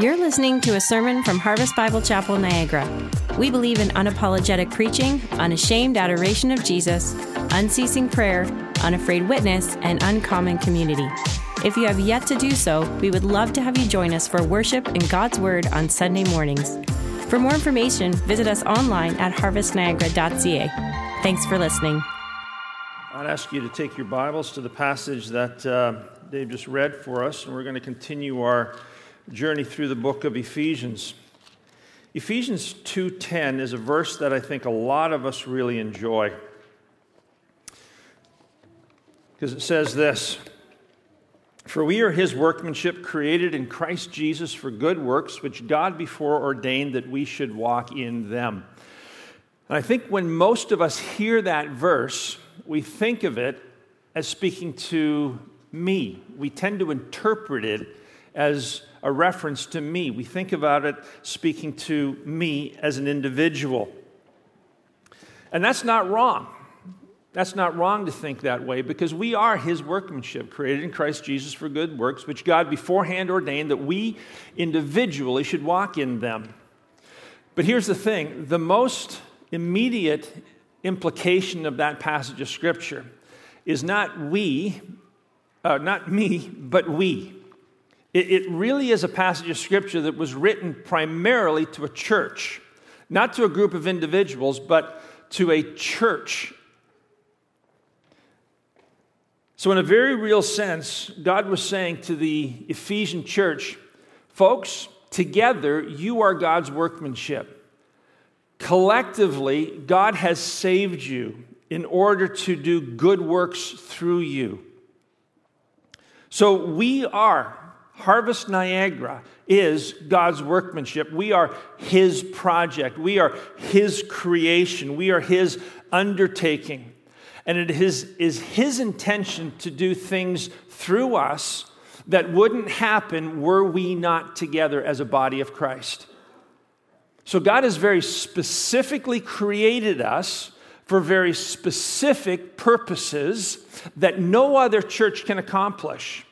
You're listening to a sermon from Harvest Bible Chapel, Niagara. We believe in unapologetic preaching, unashamed adoration of Jesus, unceasing prayer, unafraid witness, and uncommon community. If you have yet to do so, we would love to have you join us for worship and God's Word on Sunday mornings. For more information, visit us online at harvestniagara.ca. Thanks for listening. I'd ask you to take your Bibles to the passage that uh, Dave just read for us, and we're going to continue our journey through the book of Ephesians. Ephesians 2:10 is a verse that I think a lot of us really enjoy. Because it says this, "For we are his workmanship created in Christ Jesus for good works which God before ordained that we should walk in them." And I think when most of us hear that verse, we think of it as speaking to me. We tend to interpret it as a reference to me. We think about it speaking to me as an individual. And that's not wrong. That's not wrong to think that way because we are his workmanship, created in Christ Jesus for good works, which God beforehand ordained that we individually should walk in them. But here's the thing the most immediate implication of that passage of Scripture is not we, uh, not me, but we. It, it really is a passage of Scripture that was written primarily to a church, not to a group of individuals, but to a church. So, in a very real sense, God was saying to the Ephesian church, folks, together you are God's workmanship. Collectively, God has saved you in order to do good works through you. So, we are Harvest Niagara is God's workmanship. We are His project. We are His creation. We are His undertaking. And it is, is His intention to do things through us that wouldn't happen were we not together as a body of Christ. So God has very specifically created us for very specific purposes that no other church can accomplish.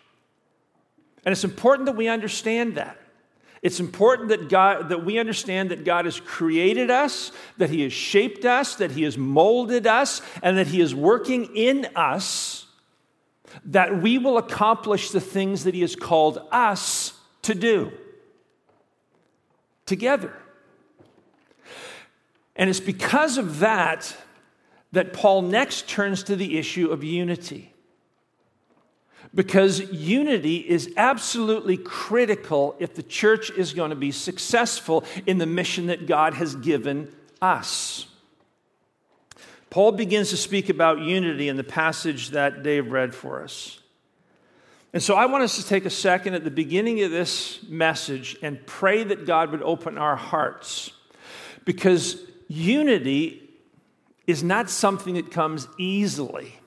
And it's important that we understand that. It's important that, God, that we understand that God has created us, that He has shaped us, that He has molded us, and that He is working in us that we will accomplish the things that He has called us to do together. And it's because of that that Paul next turns to the issue of unity because unity is absolutely critical if the church is going to be successful in the mission that God has given us. Paul begins to speak about unity in the passage that Dave read for us. And so I want us to take a second at the beginning of this message and pray that God would open our hearts. Because unity is not something that comes easily.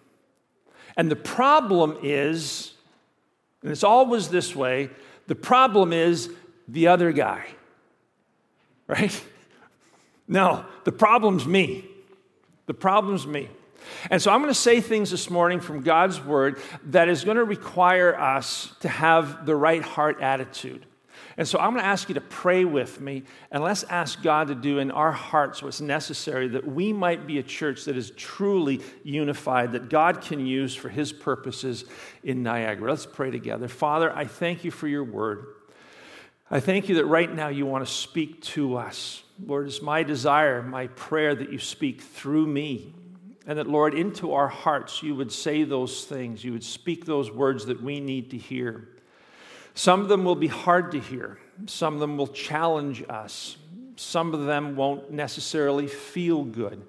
And the problem is, and it's always this way, the problem is the other guy, right? No, the problem's me. The problem's me. And so I'm going to say things this morning from God's word that is going to require us to have the right heart attitude. And so I'm going to ask you to pray with me and let's ask God to do in our hearts what's necessary that we might be a church that is truly unified, that God can use for his purposes in Niagara. Let's pray together. Father, I thank you for your word. I thank you that right now you want to speak to us. Lord, it's my desire, my prayer that you speak through me. And that, Lord, into our hearts you would say those things, you would speak those words that we need to hear. Some of them will be hard to hear, some of them will challenge us, some of them won't necessarily feel good.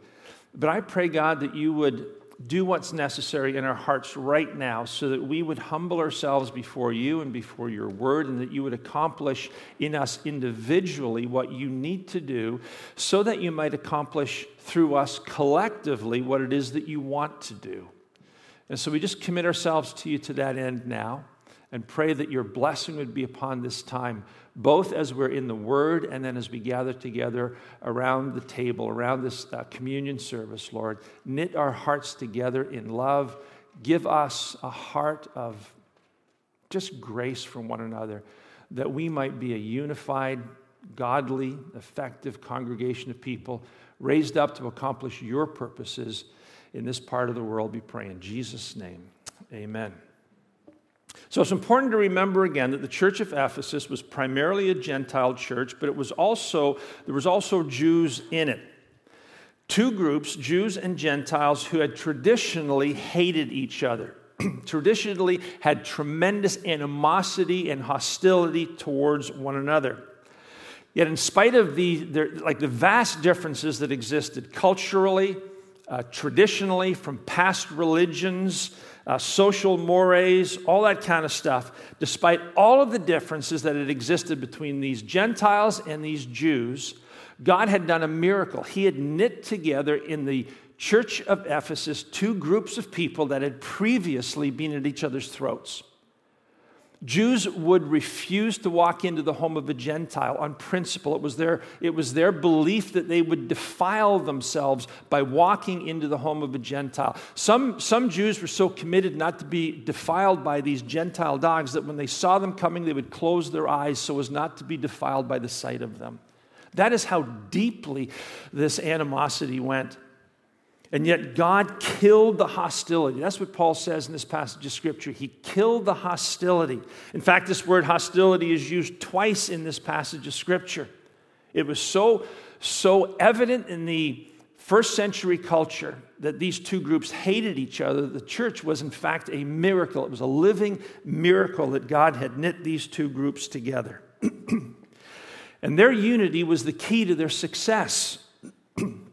But I pray, God, that you would do what's necessary in our hearts right now so that we would humble ourselves before you and before your word, and that you would accomplish in us individually what you need to do so that you might accomplish through us collectively what it is that you want to do. And so we just commit ourselves to you to that end now and pray that your blessing would be upon this time, both as we're in the Word and then as we gather together around the table, around this uh, communion service, Lord. Knit our hearts together in love. Give us a heart of just grace from one another, that we might be a unified, godly, effective congregation of people raised up to accomplish your purposes in this part of the world. We pray in Jesus' name. Amen. So it's important to remember again that the church of Ephesus was primarily a Gentile church, but it was also, there was also Jews in it. Two groups, Jews and Gentiles, who had traditionally hated each other, traditionally had tremendous animosity and hostility towards one another. Yet, in spite of the, like the vast differences that existed culturally, uh, traditionally, from past religions, uh, social mores, all that kind of stuff, despite all of the differences that had existed between these Gentiles and these Jews, God had done a miracle. He had knit together in the church of Ephesus two groups of people that had previously been at each other's throats. Jews would refuse to walk into the home of a Gentile on principle. It was, their, it was their belief that they would defile themselves by walking into the home of a Gentile. Some, some Jews were so committed not to be defiled by these Gentile dogs that when they saw them coming, they would close their eyes so as not to be defiled by the sight of them. That is how deeply this animosity went. And yet, God killed the hostility. That's what Paul says in this passage of Scripture. He killed the hostility. In fact, this word hostility is used twice in this passage of Scripture. It was so, so evident in the first century culture that these two groups hated each other. The church was, in fact, a miracle. It was a living miracle that God had knit these two groups together. and their unity was the key to their success.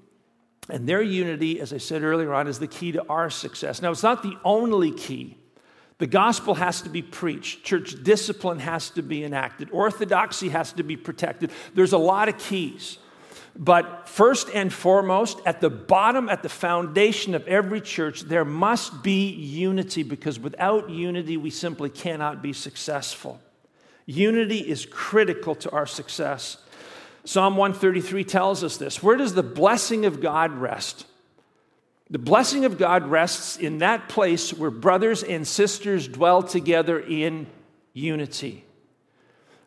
And their unity, as I said earlier on, is the key to our success. Now, it's not the only key. The gospel has to be preached, church discipline has to be enacted, orthodoxy has to be protected. There's a lot of keys. But first and foremost, at the bottom, at the foundation of every church, there must be unity because without unity, we simply cannot be successful. Unity is critical to our success. Psalm 133 tells us this. Where does the blessing of God rest? The blessing of God rests in that place where brothers and sisters dwell together in unity.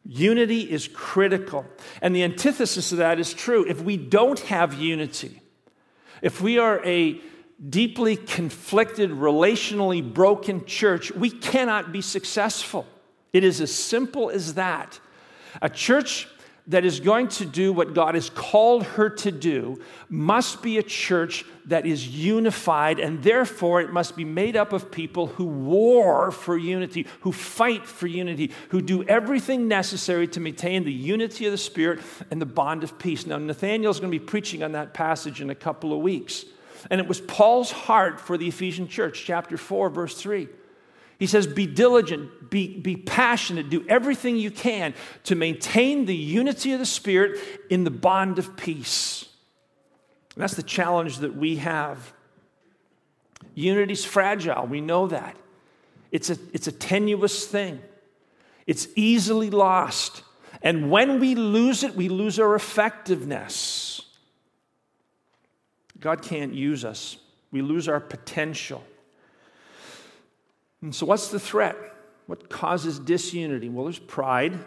Unity is critical. And the antithesis of that is true. If we don't have unity, if we are a deeply conflicted, relationally broken church, we cannot be successful. It is as simple as that. A church that is going to do what God has called her to do must be a church that is unified, and therefore it must be made up of people who war for unity, who fight for unity, who do everything necessary to maintain the unity of the Spirit and the bond of peace. Now, Nathaniel's going to be preaching on that passage in a couple of weeks. And it was Paul's heart for the Ephesian church, chapter 4, verse 3. He says, Be diligent, be, be passionate, do everything you can to maintain the unity of the Spirit in the bond of peace. And that's the challenge that we have. Unity's fragile, we know that. It's a, it's a tenuous thing, it's easily lost. And when we lose it, we lose our effectiveness. God can't use us, we lose our potential. And so, what's the threat? What causes disunity? Well, there's pride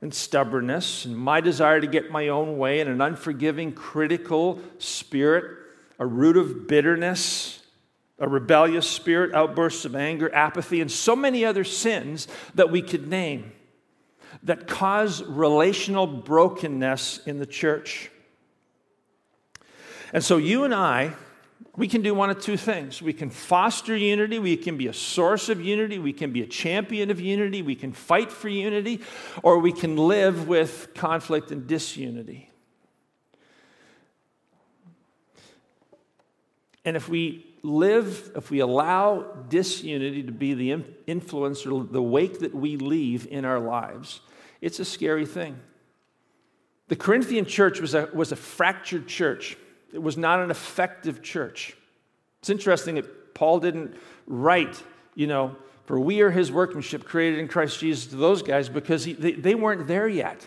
and stubbornness, and my desire to get my own way, and an unforgiving, critical spirit, a root of bitterness, a rebellious spirit, outbursts of anger, apathy, and so many other sins that we could name that cause relational brokenness in the church. And so, you and I we can do one of two things. We can foster unity, we can be a source of unity, we can be a champion of unity, we can fight for unity, or we can live with conflict and disunity. And if we live, if we allow disunity to be the influence or the wake that we leave in our lives, it's a scary thing. The Corinthian church was a, was a fractured church. It was not an effective church. It's interesting that Paul didn't write, you know, for we are his workmanship created in Christ Jesus to those guys because he, they, they weren't there yet.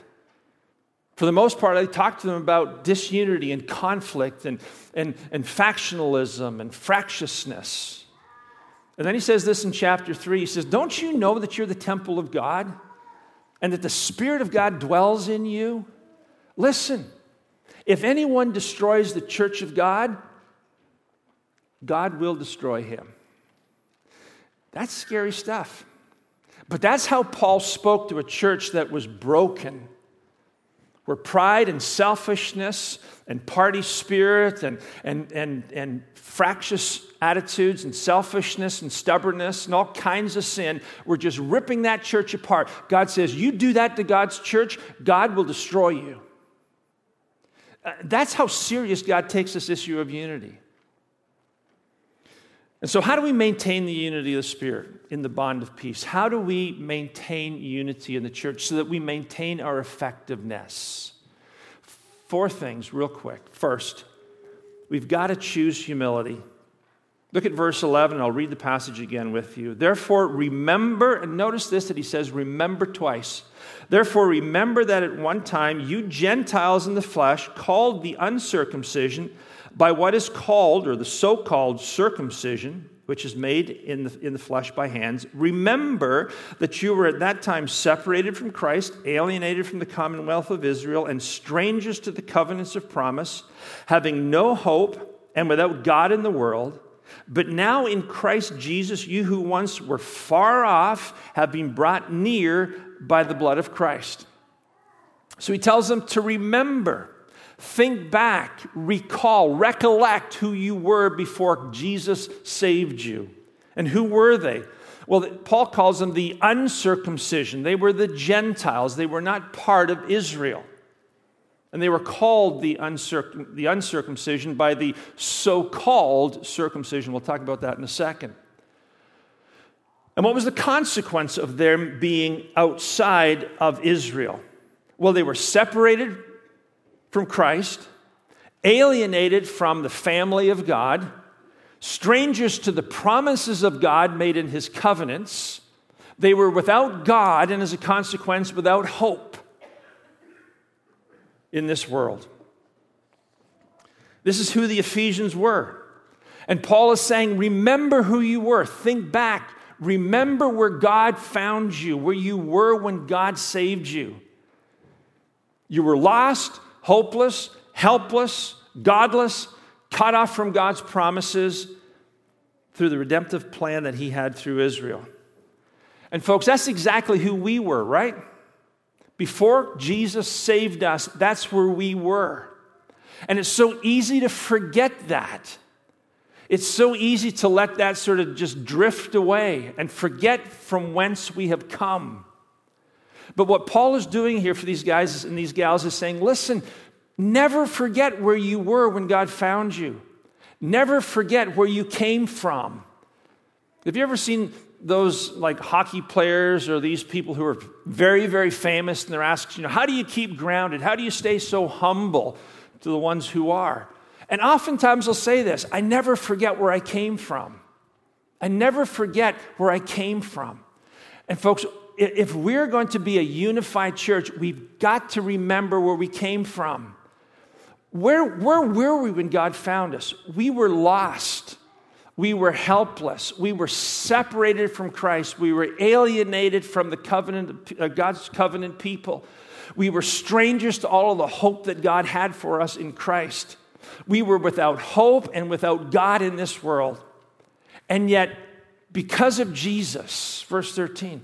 For the most part, I talked to them about disunity and conflict and, and, and factionalism and fractiousness. And then he says this in chapter 3. He says, Don't you know that you're the temple of God? and that the Spirit of God dwells in you, listen, if anyone destroys the church of God, God will destroy him. That's scary stuff. But that's how Paul spoke to a church that was broken, where pride and selfishness and party spirit and, and, and, and fractious attitudes and selfishness and stubbornness and all kinds of sin were just ripping that church apart. God says, You do that to God's church, God will destroy you. Uh, that's how serious God takes this issue of unity. And so, how do we maintain the unity of the Spirit in the bond of peace? How do we maintain unity in the church so that we maintain our effectiveness? Four things, real quick. First, we've got to choose humility. Look at verse 11, I'll read the passage again with you. Therefore, remember, and notice this that he says, remember twice. Therefore, remember that at one time you Gentiles in the flesh, called the uncircumcision, by what is called, or the so called circumcision, which is made in the, in the flesh by hands, remember that you were at that time separated from Christ, alienated from the commonwealth of Israel, and strangers to the covenants of promise, having no hope and without God in the world. But now in Christ Jesus, you who once were far off have been brought near by the blood of Christ. So he tells them to remember Think back, recall, recollect who you were before Jesus saved you. And who were they? Well, Paul calls them the uncircumcision. They were the Gentiles, they were not part of Israel. And they were called the, uncircum- the uncircumcision by the so called circumcision. We'll talk about that in a second. And what was the consequence of them being outside of Israel? Well, they were separated from Christ, alienated from the family of God, strangers to the promises of God made in his covenants. They were without God and, as a consequence, without hope in this world. This is who the Ephesians were. And Paul is saying, Remember who you were. Think back. Remember where God found you, where you were when God saved you. You were lost, hopeless, helpless, godless, cut off from God's promises through the redemptive plan that He had through Israel. And, folks, that's exactly who we were, right? Before Jesus saved us, that's where we were. And it's so easy to forget that. It's so easy to let that sort of just drift away and forget from whence we have come. But what Paul is doing here for these guys and these gals is saying, listen, never forget where you were when God found you. Never forget where you came from. Have you ever seen those like hockey players or these people who are very, very famous and they're asked, you know, how do you keep grounded? How do you stay so humble to the ones who are? And oftentimes I'll say this I never forget where I came from. I never forget where I came from. And folks, if we're going to be a unified church, we've got to remember where we came from. Where, where were we when God found us? We were lost. We were helpless. We were separated from Christ. We were alienated from the covenant, uh, God's covenant people. We were strangers to all of the hope that God had for us in Christ. We were without hope and without God in this world. And yet, because of Jesus, verse 13,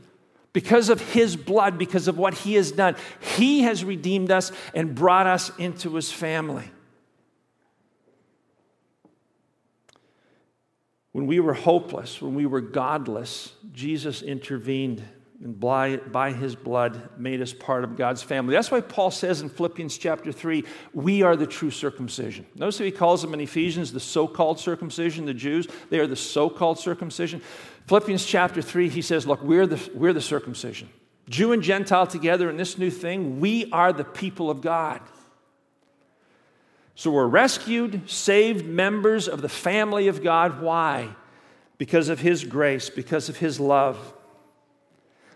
because of his blood, because of what he has done, he has redeemed us and brought us into his family. When we were hopeless, when we were godless, Jesus intervened and by, by his blood made us part of God's family. That's why Paul says in Philippians chapter 3, we are the true circumcision. Notice how he calls them in Ephesians the so called circumcision, the Jews. They are the so called circumcision. Philippians chapter 3, he says, Look, we're the, we're the circumcision. Jew and Gentile together in this new thing, we are the people of God. So we're rescued, saved members of the family of God. Why? Because of his grace, because of his love.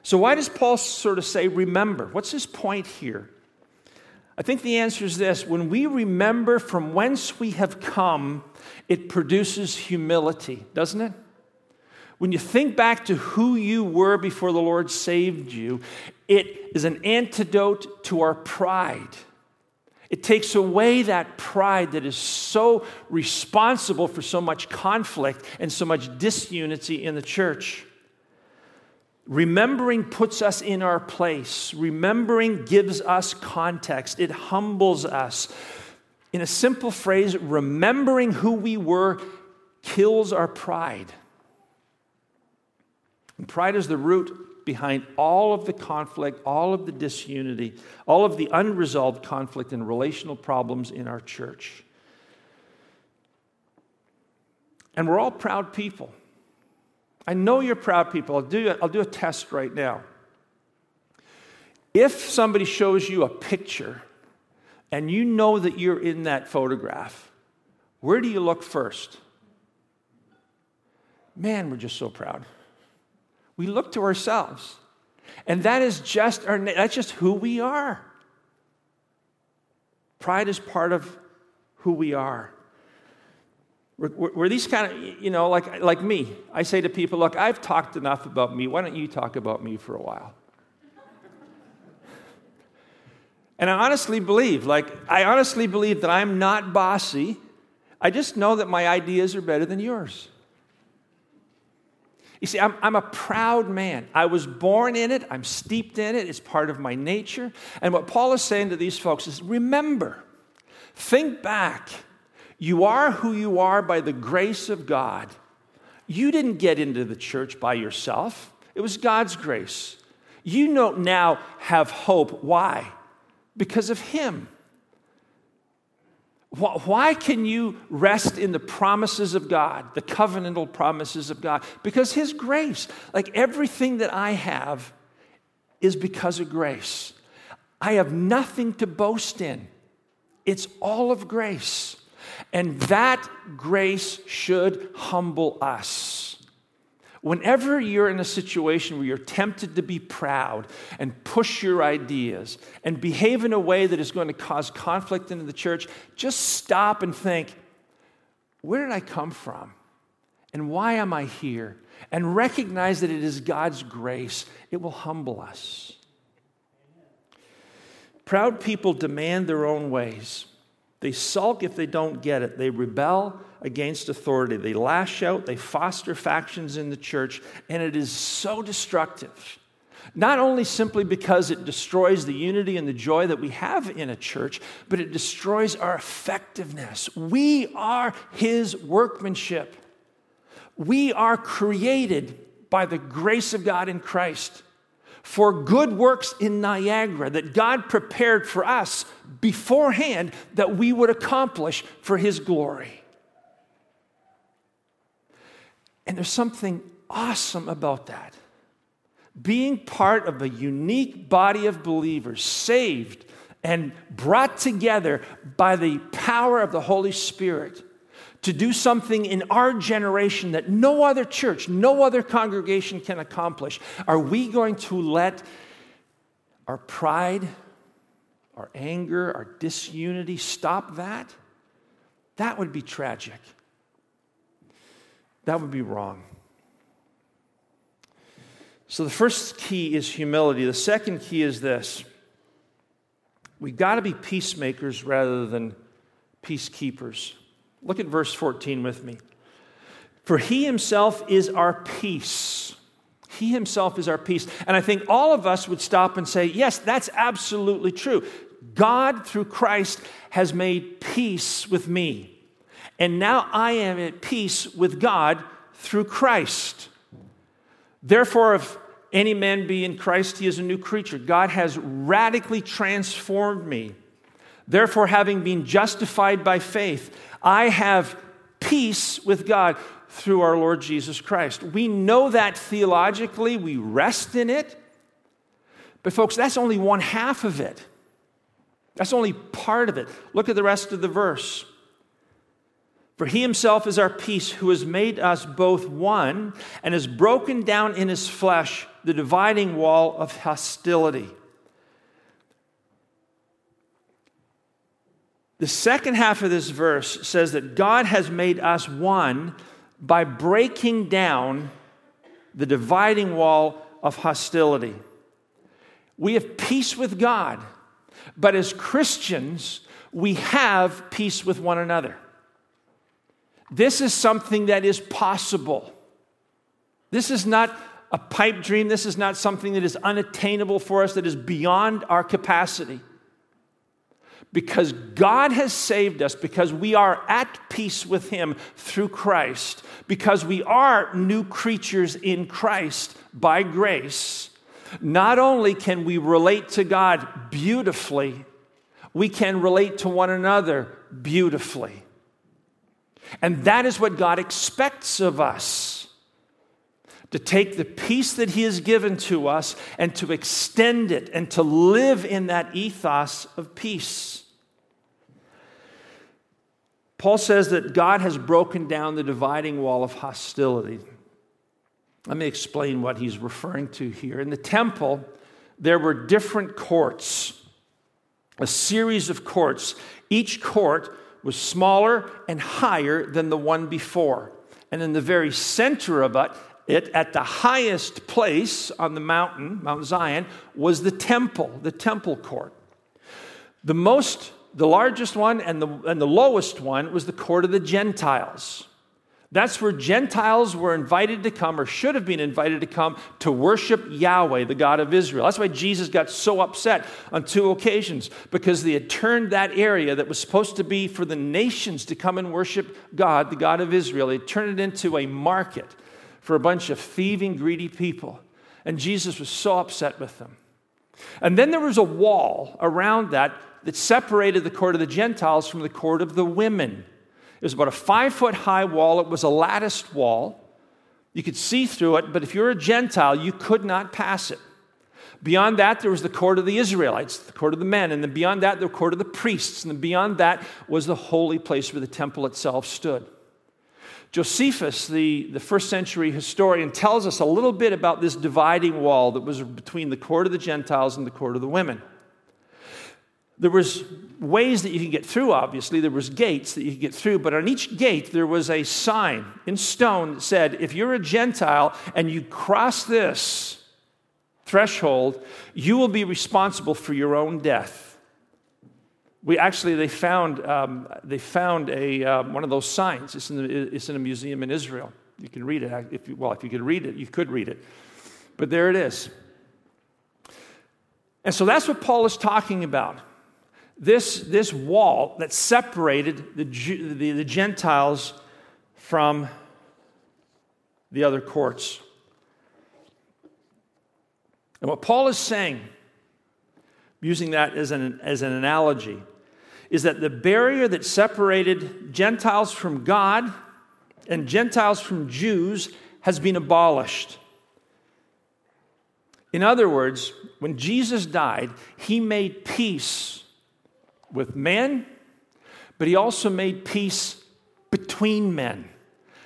So, why does Paul sort of say, remember? What's his point here? I think the answer is this when we remember from whence we have come, it produces humility, doesn't it? When you think back to who you were before the Lord saved you, it is an antidote to our pride. It takes away that pride that is so responsible for so much conflict and so much disunity in the church. Remembering puts us in our place. Remembering gives us context. It humbles us. In a simple phrase, remembering who we were kills our pride. And pride is the root behind all of the conflict, all of the disunity, all of the unresolved conflict and relational problems in our church. And we're all proud people. I know you're proud people. I'll do, I'll do a test right now. If somebody shows you a picture and you know that you're in that photograph, where do you look first? Man, we're just so proud. We look to ourselves. And that is just our that's just who we are. Pride is part of who we are. We're, we're, these kind of, you know, like, like me. I say to people, look, I've talked enough about me. Why don't you talk about me for a while? And I honestly believe, like, I honestly believe that I'm not bossy. I just know that my ideas are better than yours. You see, I'm, I'm, a proud man. I was born in it, I'm steeped in it, it's part of my nature. And what Paul is saying to these folks is remember, think back you are who you are by the grace of God. You didn't get into the church by yourself, it was God's grace. You know now have hope. Why? Because of Him. Why can you rest in the promises of God, the covenantal promises of God? Because His grace, like everything that I have, is because of grace. I have nothing to boast in, it's all of grace. And that grace should humble us. Whenever you're in a situation where you're tempted to be proud and push your ideas and behave in a way that is going to cause conflict in the church, just stop and think where did I come from? And why am I here? And recognize that it is God's grace. It will humble us. Proud people demand their own ways. They sulk if they don't get it. They rebel against authority. They lash out. They foster factions in the church. And it is so destructive. Not only simply because it destroys the unity and the joy that we have in a church, but it destroys our effectiveness. We are His workmanship. We are created by the grace of God in Christ for good works in Niagara that God prepared for us beforehand that we would accomplish for His glory. And there's something awesome about that. Being part of a unique body of believers, saved and brought together by the power of the Holy Spirit to do something in our generation that no other church, no other congregation can accomplish, are we going to let our pride, our anger, our disunity stop that? That would be tragic. That would be wrong. So the first key is humility. The second key is this we've got to be peacemakers rather than peacekeepers. Look at verse 14 with me. For he himself is our peace. He himself is our peace. And I think all of us would stop and say, yes, that's absolutely true. God, through Christ, has made peace with me. And now I am at peace with God through Christ. Therefore, if any man be in Christ, he is a new creature. God has radically transformed me. Therefore, having been justified by faith, I have peace with God through our Lord Jesus Christ. We know that theologically, we rest in it. But, folks, that's only one half of it. That's only part of it. Look at the rest of the verse. For he himself is our peace, who has made us both one and has broken down in his flesh the dividing wall of hostility The second half of this verse says that God has made us one by breaking down the dividing wall of hostility. We have peace with God. But as Christians, we have peace with one another. This is something that is possible. This is not a pipe dream. This is not something that is unattainable for us, that is beyond our capacity. Because God has saved us, because we are at peace with Him through Christ, because we are new creatures in Christ by grace, not only can we relate to God beautifully, we can relate to one another beautifully. And that is what God expects of us to take the peace that He has given to us and to extend it and to live in that ethos of peace. Paul says that God has broken down the dividing wall of hostility. Let me explain what he's referring to here. In the temple, there were different courts a series of courts. Each court was smaller and higher than the one before. And in the very center of it, at the highest place on the mountain, Mount Zion, was the temple, the temple court. The most, the largest one and the, and the lowest one was the court of the Gentiles. That's where Gentiles were invited to come, or should have been invited to come, to worship Yahweh, the God of Israel. That's why Jesus got so upset on two occasions, because they had turned that area that was supposed to be for the nations to come and worship God, the God of Israel, they turned it into a market for a bunch of thieving, greedy people. And Jesus was so upset with them. And then there was a wall around that that separated the court of the Gentiles from the court of the women. It was about a five foot high wall. It was a latticed wall. You could see through it, but if you're a Gentile, you could not pass it. Beyond that, there was the court of the Israelites, the court of the men, and then beyond that, the court of the priests, and then beyond that was the holy place where the temple itself stood. Josephus, the, the first century historian, tells us a little bit about this dividing wall that was between the court of the Gentiles and the court of the women there was ways that you could get through obviously. There was gates that you could get through but on each gate there was a sign in stone that said if you're a gentile and you cross this threshold you will be responsible for your own death. We actually they found um, they found a uh, one of those signs. It's in, the, it's in a museum in israel. You can read it if you, well if you could read it you could read it. But there it is. And so that's what paul is talking about this, this wall that separated the, the, the Gentiles from the other courts. And what Paul is saying, using that as an, as an analogy, is that the barrier that separated Gentiles from God and Gentiles from Jews has been abolished. In other words, when Jesus died, he made peace with men, but he also made peace between men.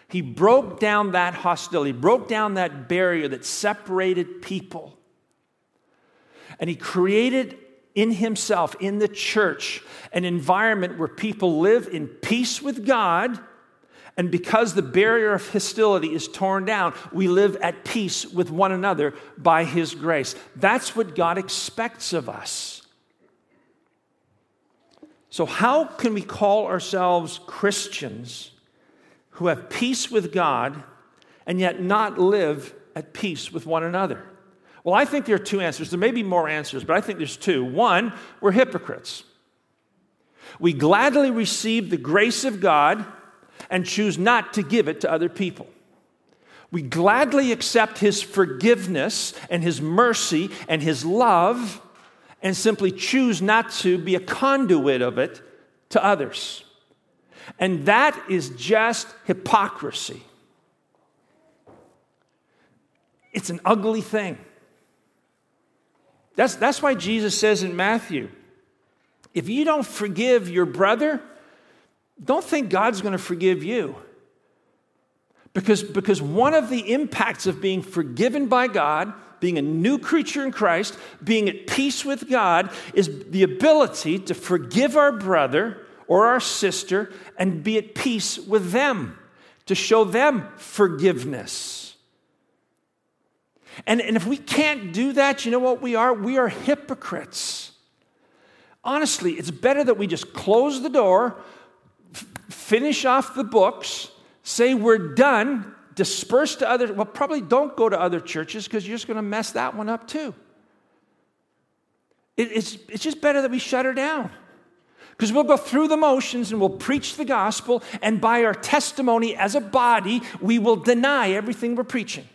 He broke down that hostility, broke down that barrier that separated people. And he created in himself, in the church, an environment where people live in peace with God. And because the barrier of hostility is torn down, we live at peace with one another by his grace. That's what God expects of us. So, how can we call ourselves Christians who have peace with God and yet not live at peace with one another? Well, I think there are two answers. There may be more answers, but I think there's two. One, we're hypocrites. We gladly receive the grace of God and choose not to give it to other people. We gladly accept His forgiveness and His mercy and His love and simply choose not to be a conduit of it to others. And that is just hypocrisy. It's an ugly thing. That's, that's why Jesus says in Matthew if you don't forgive your brother, don't think God's going to forgive you. Because, because one of the impacts of being forgiven by God being a new creature in Christ, being at peace with God, is the ability to forgive our brother or our sister and be at peace with them, to show them forgiveness. And, and if we can't do that, you know what we are? We are hypocrites. Honestly, it's better that we just close the door, f- finish off the books, say we're done, disperse to other, well, probably don't go to other churches because you're just going to mess that one up too. It, it's, it's just better that we shut her down. Because we'll go through the motions and we'll preach the gospel, and by our testimony as a body, we will deny everything we're preaching.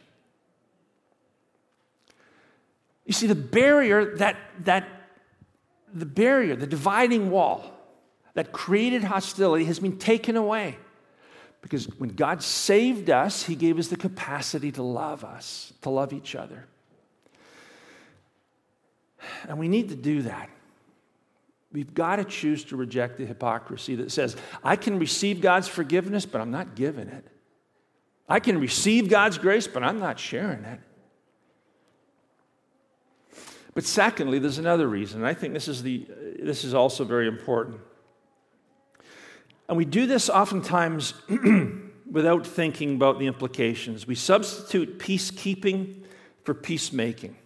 You see, the barrier that, that the barrier, the dividing wall that created hostility has been taken away. Because when God saved us, He gave us the capacity to love us, to love each other. And we need to do that. We've got to choose to reject the hypocrisy that says, I can receive God's forgiveness, but I'm not giving it. I can receive God's grace, but I'm not sharing it. But secondly, there's another reason, and I think this is, the, this is also very important. And we do this oftentimes without thinking about the implications. We substitute peacekeeping for peacemaking.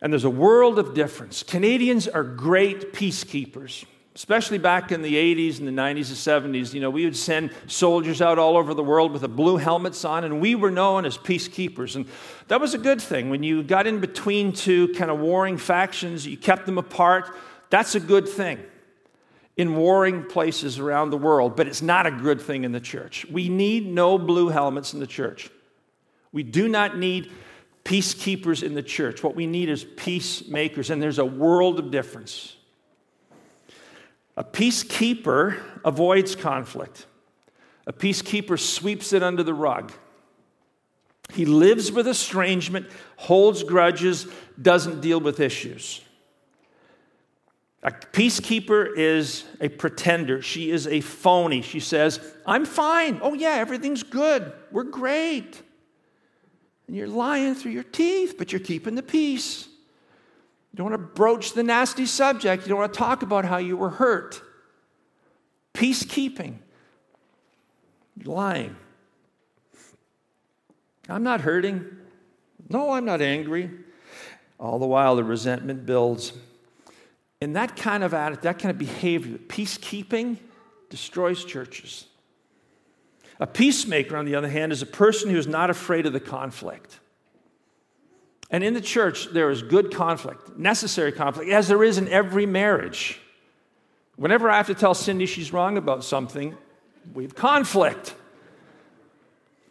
And there's a world of difference. Canadians are great peacekeepers, especially back in the 80s and the 90s and 70s. You know, we would send soldiers out all over the world with the blue helmets on, and we were known as peacekeepers. And that was a good thing. When you got in between two kind of warring factions, you kept them apart. That's a good thing in warring places around the world, but it's not a good thing in the church. We need no blue helmets in the church. We do not need peacekeepers in the church. What we need is peacemakers, and there's a world of difference. A peacekeeper avoids conflict, a peacekeeper sweeps it under the rug. He lives with estrangement, holds grudges, doesn't deal with issues. A peacekeeper is a pretender. She is a phony. She says, I'm fine. Oh, yeah, everything's good. We're great. And you're lying through your teeth, but you're keeping the peace. You don't want to broach the nasty subject. You don't want to talk about how you were hurt. Peacekeeping. You're lying. I'm not hurting. No, I'm not angry. All the while, the resentment builds. And that kind of attitude, that kind of behavior, peacekeeping, destroys churches. A peacemaker, on the other hand, is a person who is not afraid of the conflict. And in the church, there is good conflict, necessary conflict, as there is in every marriage. Whenever I have to tell Cindy she's wrong about something, we have conflict.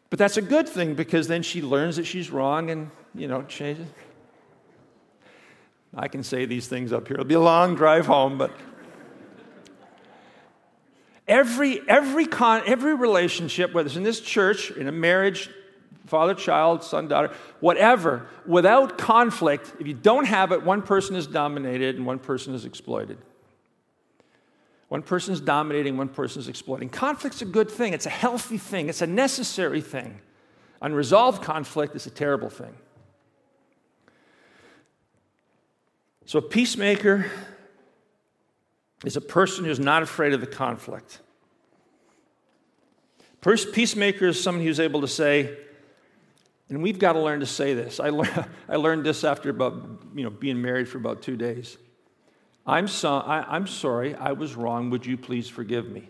But that's a good thing because then she learns that she's wrong and, you know, changes. I can say these things up here. It'll be a long drive home, but every, every, con, every relationship, whether it's in this church, in a marriage, father, child, son, daughter, whatever, without conflict, if you don't have it, one person is dominated and one person is exploited. One person is dominating, one person is exploiting. Conflict's a good thing, it's a healthy thing, it's a necessary thing. Unresolved conflict is a terrible thing. So, a peacemaker is a person who's not afraid of the conflict. Peacemaker is someone who's able to say, and we've got to learn to say this. I, le- I learned this after about, you know, being married for about two days. I'm, so- I, am sorry, I was wrong. Would you please forgive me?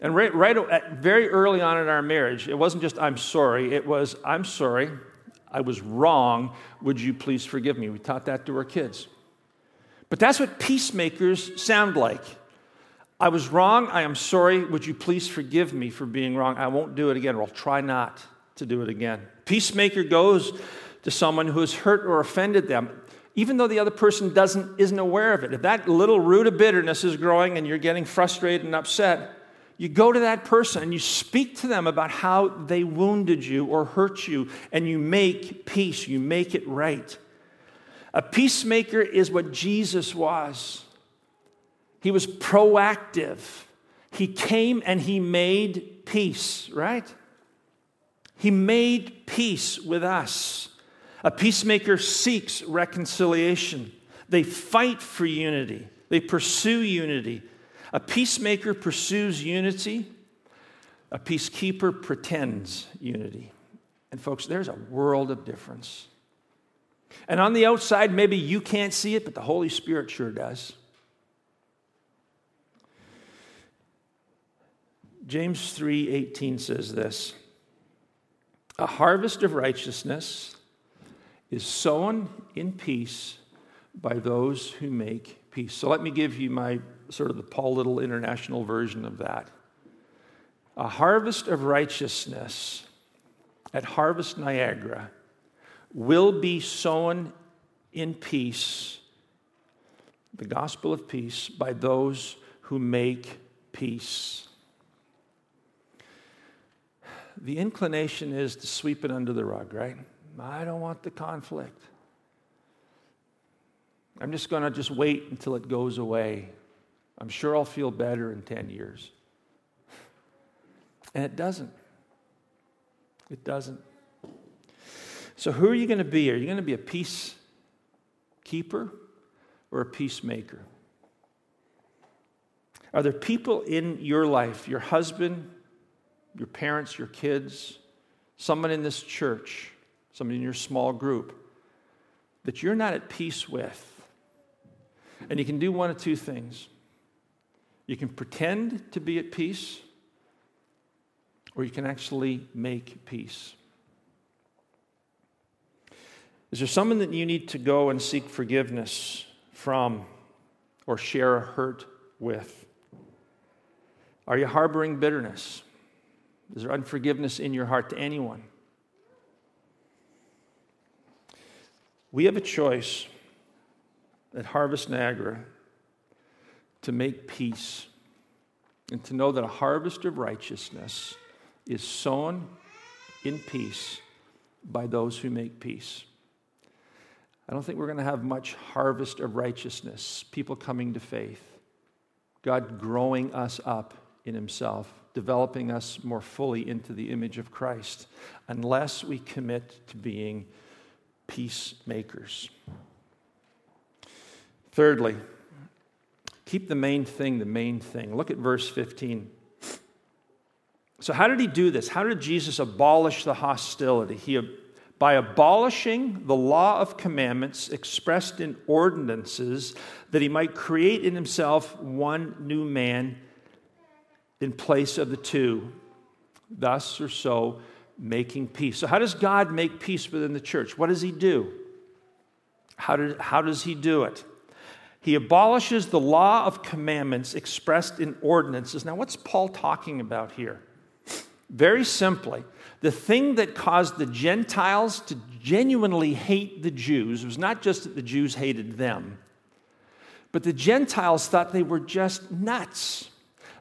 And right, right very early on in our marriage, it wasn't just I'm sorry, it was I'm sorry, I was wrong. Would you please forgive me? We taught that to our kids. But that's what peacemakers sound like. I was wrong. I am sorry. Would you please forgive me for being wrong? I won't do it again, or I'll try not to do it again. Peacemaker goes to someone who has hurt or offended them, even though the other person doesn't, isn't aware of it. If that little root of bitterness is growing and you're getting frustrated and upset, you go to that person and you speak to them about how they wounded you or hurt you, and you make peace, you make it right. A peacemaker is what Jesus was. He was proactive. He came and he made peace, right? He made peace with us. A peacemaker seeks reconciliation. They fight for unity. They pursue unity. A peacemaker pursues unity. A peacekeeper pretends unity. And, folks, there's a world of difference. And on the outside, maybe you can't see it, but the Holy Spirit sure does. James 3:18 says this. A harvest of righteousness is sown in peace by those who make peace. So let me give you my sort of the Paul Little international version of that. A harvest of righteousness at Harvest Niagara will be sown in peace, the gospel of peace, by those who make peace. The inclination is to sweep it under the rug, right? I don't want the conflict. I'm just going to just wait until it goes away. I'm sure I'll feel better in 10 years. And it doesn't. It doesn't. So, who are you going to be? Are you going to be a peacekeeper or a peacemaker? Are there people in your life, your husband, your parents, your kids, someone in this church, someone in your small group, that you're not at peace with? And you can do one of two things. You can pretend to be at peace, or you can actually make peace. Is there someone that you need to go and seek forgiveness from or share a hurt with? Are you harboring bitterness? Is there unforgiveness in your heart to anyone? We have a choice at Harvest Niagara to make peace and to know that a harvest of righteousness is sown in peace by those who make peace. I don't think we're going to have much harvest of righteousness, people coming to faith, God growing us up in Himself, developing us more fully into the image of Christ, unless we commit to being peacemakers. Thirdly, keep the main thing the main thing. Look at verse 15. So, how did he do this? How did Jesus abolish the hostility? He by abolishing the law of commandments expressed in ordinances, that he might create in himself one new man in place of the two, thus or so making peace. So, how does God make peace within the church? What does he do? How, did, how does he do it? He abolishes the law of commandments expressed in ordinances. Now, what's Paul talking about here? Very simply, the thing that caused the Gentiles to genuinely hate the Jews was not just that the Jews hated them, but the Gentiles thought they were just nuts.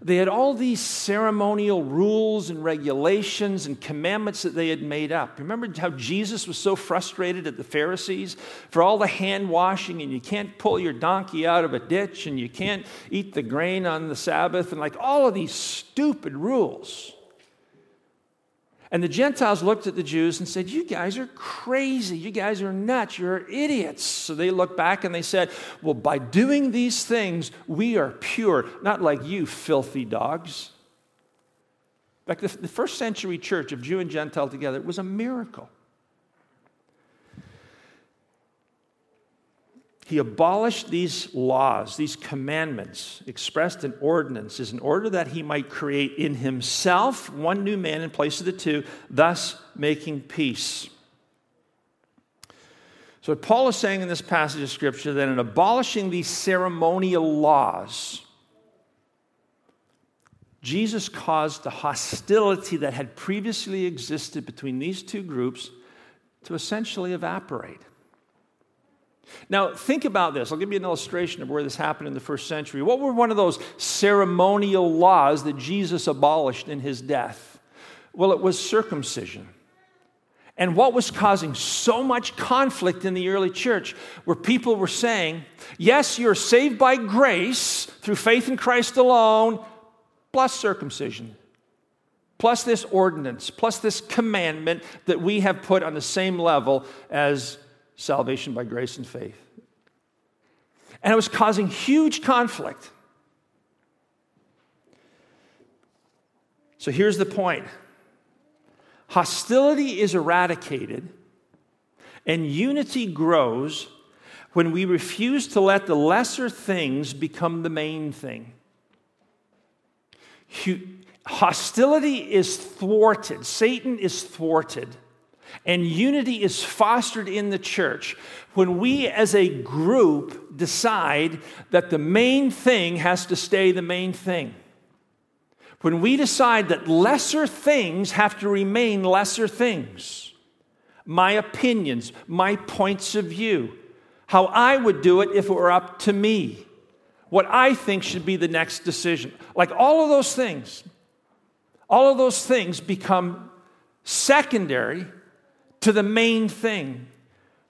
They had all these ceremonial rules and regulations and commandments that they had made up. Remember how Jesus was so frustrated at the Pharisees for all the hand washing, and you can't pull your donkey out of a ditch, and you can't eat the grain on the Sabbath, and like all of these stupid rules. And the Gentiles looked at the Jews and said, You guys are crazy. You guys are nuts. You're idiots. So they looked back and they said, Well, by doing these things, we are pure, not like you, filthy dogs. In fact, the, the first century church of Jew and Gentile together was a miracle. He abolished these laws, these commandments expressed in ordinances, in order that he might create in himself one new man in place of the two, thus making peace. So, Paul is saying in this passage of Scripture that in abolishing these ceremonial laws, Jesus caused the hostility that had previously existed between these two groups to essentially evaporate. Now, think about this. I'll give you an illustration of where this happened in the first century. What were one of those ceremonial laws that Jesus abolished in his death? Well, it was circumcision. And what was causing so much conflict in the early church, where people were saying, Yes, you're saved by grace through faith in Christ alone, plus circumcision, plus this ordinance, plus this commandment that we have put on the same level as salvation by grace and faith. And it was causing huge conflict. So here's the point Hostility is eradicated and unity grows when we refuse to let the lesser things become the main thing. Hostility is thwarted, Satan is thwarted, and unity is fostered in the church when we as a group decide that the main thing has to stay the main thing. When we decide that lesser things have to remain lesser things my opinions, my points of view, how I would do it if it were up to me, what I think should be the next decision. Like all of those things, all of those things become secondary to the main thing,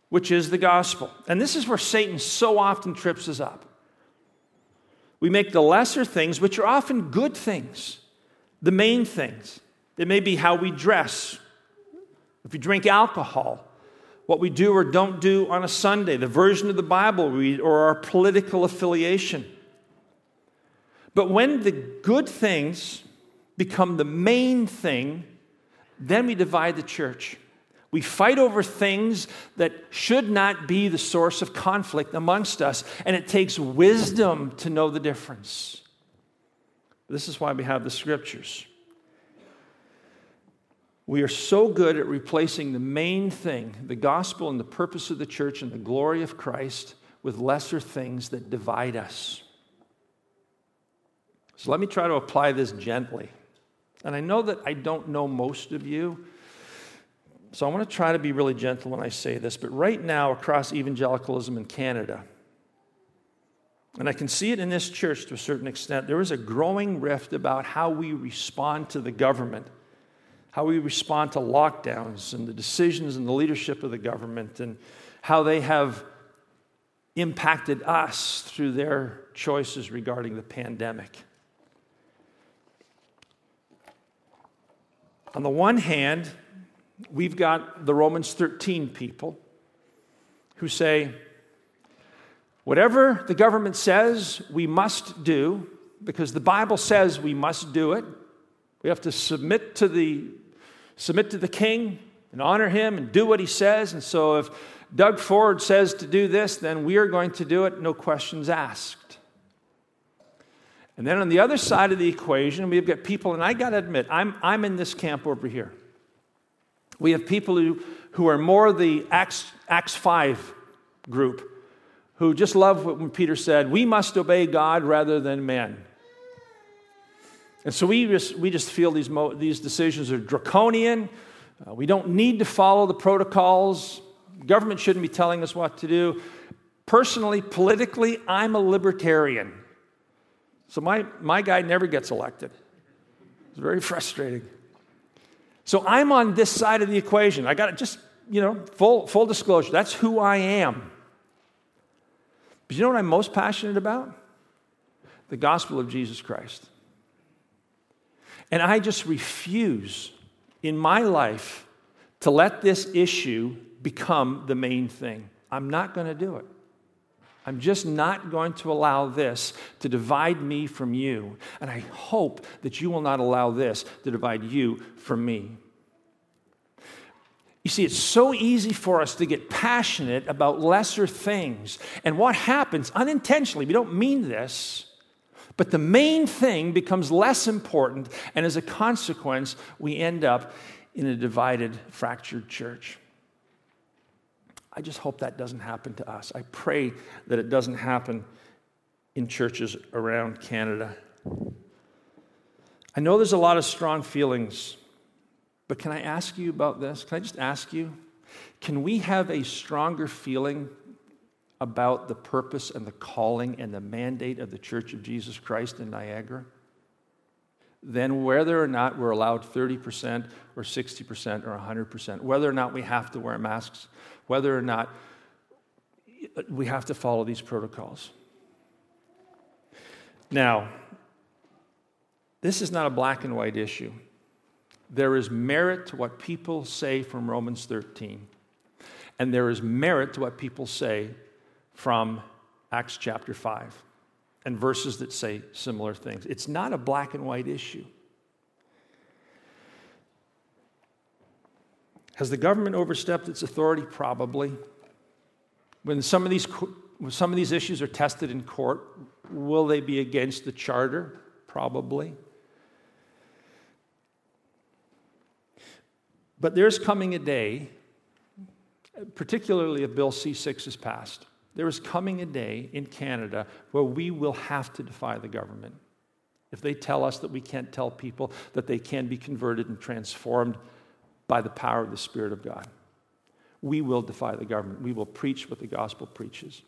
which is the gospel. And this is where Satan so often trips us up. We make the lesser things, which are often good things, the main things. It may be how we dress, if you drink alcohol, what we do or don't do on a Sunday, the version of the Bible we read, or our political affiliation. But when the good things become the main thing, then we divide the church. We fight over things that should not be the source of conflict amongst us, and it takes wisdom to know the difference. This is why we have the scriptures. We are so good at replacing the main thing, the gospel and the purpose of the church and the glory of Christ, with lesser things that divide us. So let me try to apply this gently. And I know that I don't know most of you, so I want to try to be really gentle when I say this. But right now, across evangelicalism in Canada, and I can see it in this church to a certain extent, there is a growing rift about how we respond to the government how we respond to lockdowns and the decisions and the leadership of the government and how they have impacted us through their choices regarding the pandemic. On the one hand, we've got the Romans 13 people who say, whatever the government says, we must do, because the Bible says we must do it. We have to submit to the submit to the king and honor him and do what he says. And so if Doug Ford says to do this, then we are going to do it, no questions asked. And then on the other side of the equation, we've got people, and I got to admit, I'm, I'm in this camp over here. We have people who, who are more the Acts, Acts 5 group who just love what Peter said we must obey God rather than men. And so we just, we just feel these, mo- these decisions are draconian. Uh, we don't need to follow the protocols. Government shouldn't be telling us what to do. Personally, politically, I'm a libertarian. So my, my guy never gets elected. It's very frustrating. So I'm on this side of the equation. I got to just, you know, full, full disclosure. That's who I am. But you know what I'm most passionate about? The gospel of Jesus Christ. And I just refuse in my life to let this issue become the main thing. I'm not going to do it. I'm just not going to allow this to divide me from you. And I hope that you will not allow this to divide you from me. You see, it's so easy for us to get passionate about lesser things. And what happens unintentionally, we don't mean this, but the main thing becomes less important, and as a consequence, we end up in a divided, fractured church. I just hope that doesn't happen to us. I pray that it doesn't happen in churches around Canada. I know there's a lot of strong feelings, but can I ask you about this? Can I just ask you? Can we have a stronger feeling about the purpose and the calling and the mandate of the Church of Jesus Christ in Niagara, then whether or not we're allowed 30% or 60% or 100%, whether or not we have to wear masks, whether or not we have to follow these protocols. Now, this is not a black and white issue. There is merit to what people say from Romans 13, and there is merit to what people say from Acts chapter 5 and verses that say similar things. It's not a black and white issue. Has the government overstepped its authority? Probably. When some of these, when some of these issues are tested in court, will they be against the charter? Probably. But there's coming a day, particularly if Bill C 6 is passed, there is coming a day in Canada where we will have to defy the government. If they tell us that we can't tell people that they can be converted and transformed by the power of the Spirit of God, we will defy the government. We will preach what the gospel preaches.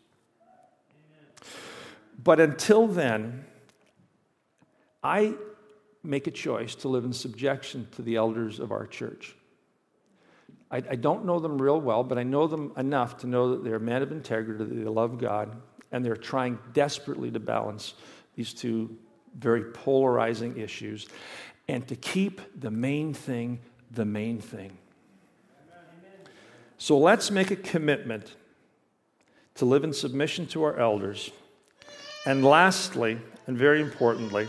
But until then, I make a choice to live in subjection to the elders of our church. I, I, don't know them real well, but I know them enough to know that they're men of integrity, that they love God, and they're trying desperately to balance these two very polarizing issues and to keep the main thing the main thing. So let's make a commitment to live in submission to our elders. And lastly, and very importantly,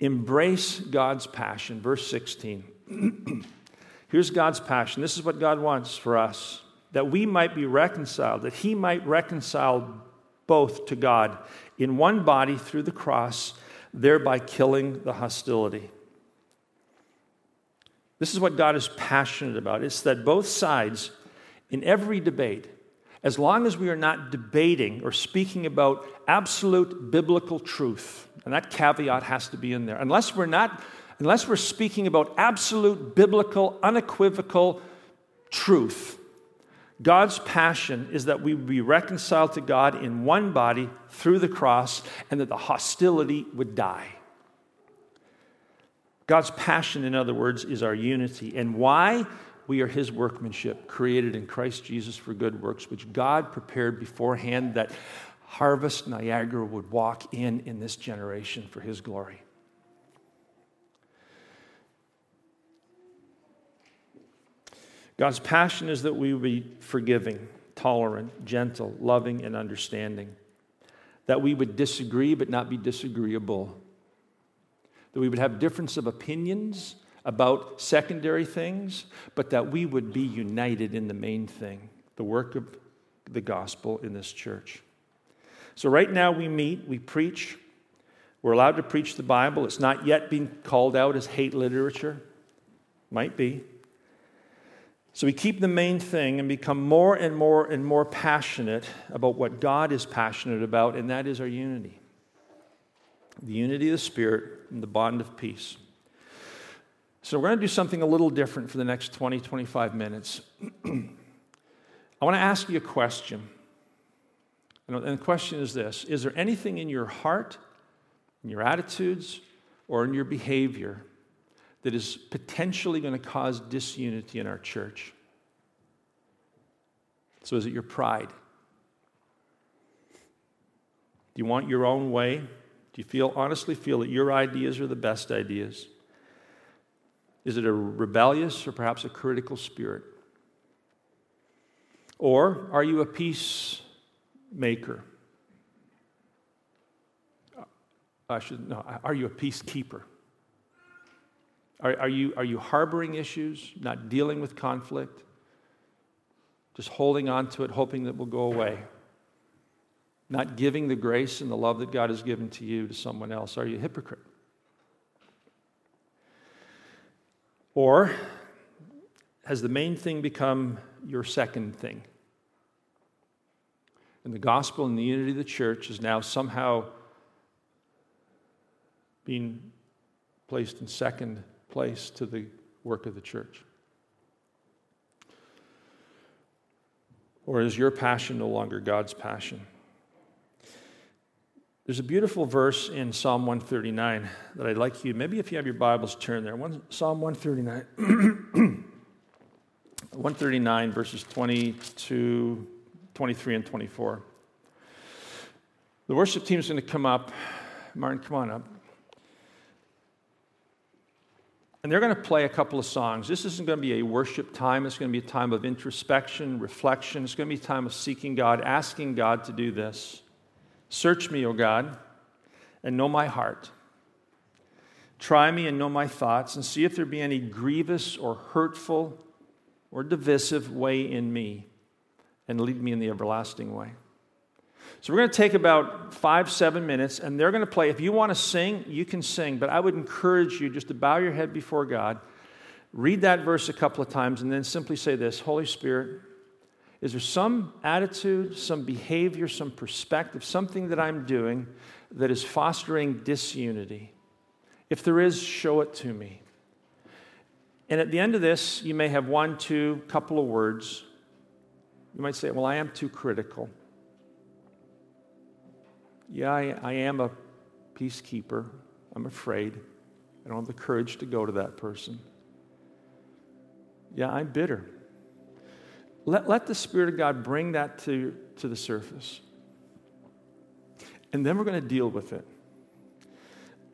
embrace God's passion. Verse 16. Here's God's passion. This is what God wants for us that we might be reconciled, that He might reconcile both to God in one body through the cross, thereby killing the hostility. This is what God is passionate about. It's that both sides, in every debate, as long as we are not debating or speaking about absolute biblical truth, and that caveat has to be in there, unless we're not unless we're speaking about absolute biblical, unequivocal truth, God's passion is that we would be reconciled to God in one body through the cross and that the hostility would die. God's passion, in other words, is our unity. And why? We are His workmanship, created in Christ Jesus for good works, which God prepared beforehand that Harvest Niagara would walk in in this generation for His glory. God's passion is that we would be forgiving, tolerant, gentle, loving, and understanding. That we would disagree but not be disagreeable. That we would have difference of opinions about secondary things, but that we would be united in the main thing, the work of the gospel in this church. So, right now we meet, we preach. We're allowed to preach the Bible. It's not yet being called out as hate literature. Might be. So we keep the main thing and become more and more and more passionate about what God is passionate about, and that is our unity the unity of the Spirit and the bond of peace. So we're going to do something a little different for the next 20, 25 minutes. I want to ask you a question. And the question is this Is there anything in your heart, in your attitudes, or in your behavior that is potentially going to cause disunity in our church. So, is it your pride? Do you want your own way? You feel honestly feel that your ideas are the best ideas? Is it a rebellious or perhaps a critical spirit? Or are you a peacemaker? I should know. Are you a peacekeeper? Are, are, you, are you harboring issues, not dealing with conflict, just holding on to it, hoping that it will go away? Not giving the grace and the love that God has given to you to someone else? Are you a hypocrite? Or has the main thing become your second thing? And the gospel and the unity of the church is now somehow being placed in second place to the work of the church? Or is your passion no longer God's passion? There's a beautiful verse in Psalm 139 that I'd like you, maybe if you have your Bibles, turn there. One, Psalm 139. 139, verses 22, 23, and 24. The worship team is going to come up. Martin, come on up. And they're going to play a couple of songs. This isn't going to be a worship time. It's going to be a time of introspection, reflection. It's going to be a time of seeking God, asking God to do this. Search me, O God, and know my heart. Try me and know my thoughts, and see if there be any grievous or hurtful or divisive way in me, and lead me in the everlasting way. So we're going to take about five, seven minutes, and they're going to play. If you want to sing, you can sing, but I would encourage you just to bow your head before God, read that verse a couple of times, and then simply say this Holy Spirit, is there some attitude, some behavior, some perspective, something that I'm doing that is fostering disunity? If there is, show it to me. And at the end of this, you may have one, two, couple of words. You might say, Well, I am too critical. Yeah, I, I am a peacekeeper. I'm afraid. I don't have the courage to go to that person. Yeah, I'm bitter. Let, let the Spirit of God bring that to, to the surface. And then we're going to deal with it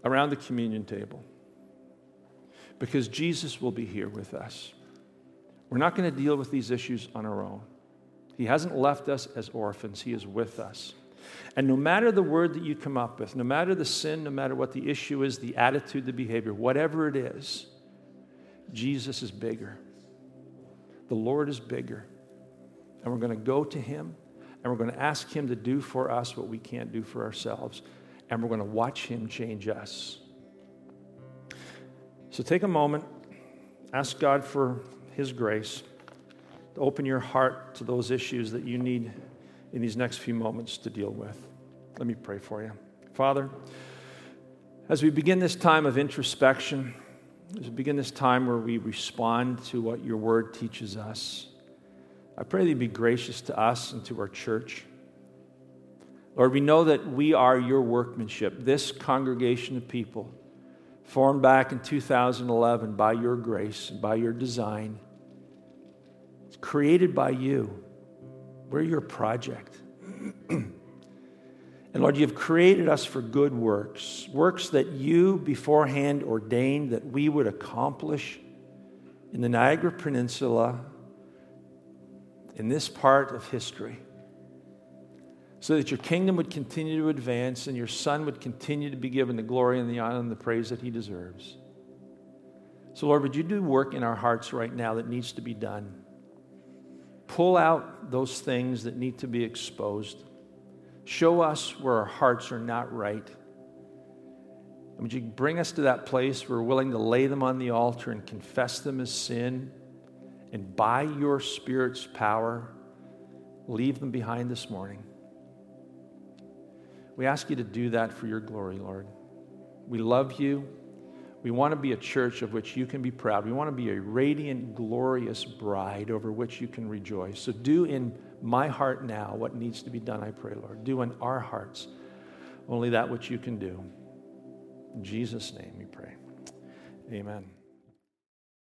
around the communion table because Jesus will be here with us. We're not going to deal with these issues on our own. He hasn't left us as orphans, He is with us. And no matter the word that you come up with, no matter the sin, no matter what the issue is, the attitude, the behavior, whatever it is, Jesus is bigger. The Lord is bigger. And we're going to go to Him and we're going to ask Him to do for us what we can't do for ourselves. And we're going to watch Him change us. So take a moment, ask God for His grace to open your heart to those issues that you need in these next few moments to deal with. Let me pray for you. Father, as we begin this time of introspection, as we begin this time where we respond to what your word teaches us, I pray you be gracious to us and to our church. Lord, we know that we are your workmanship, this congregation of people formed back in 2011 by your grace and by your design. It's created by you. We're your project. and Lord, you've created us for good works, works that you beforehand ordained that we would accomplish in the Niagara Peninsula in this part of history so that your kingdom would continue to advance and your son would continue to be given the glory and the honor and the praise that he deserves. So, Lord, would you do work in our hearts right now that needs to be done? Pull out those things that need to be exposed. Show us where our hearts are not right. And would you bring us to that place where we're willing to lay them on the altar and confess them as sin? And by your Spirit's power, leave them behind this morning. We ask you to do that for your glory, Lord. We love you. We want to be a church of which you can be proud. We want to be a radiant, glorious bride over which you can rejoice. So do in my heart now what needs to be done, I pray, Lord. Do in our hearts only that which you can do. In Jesus' name we pray. Amen.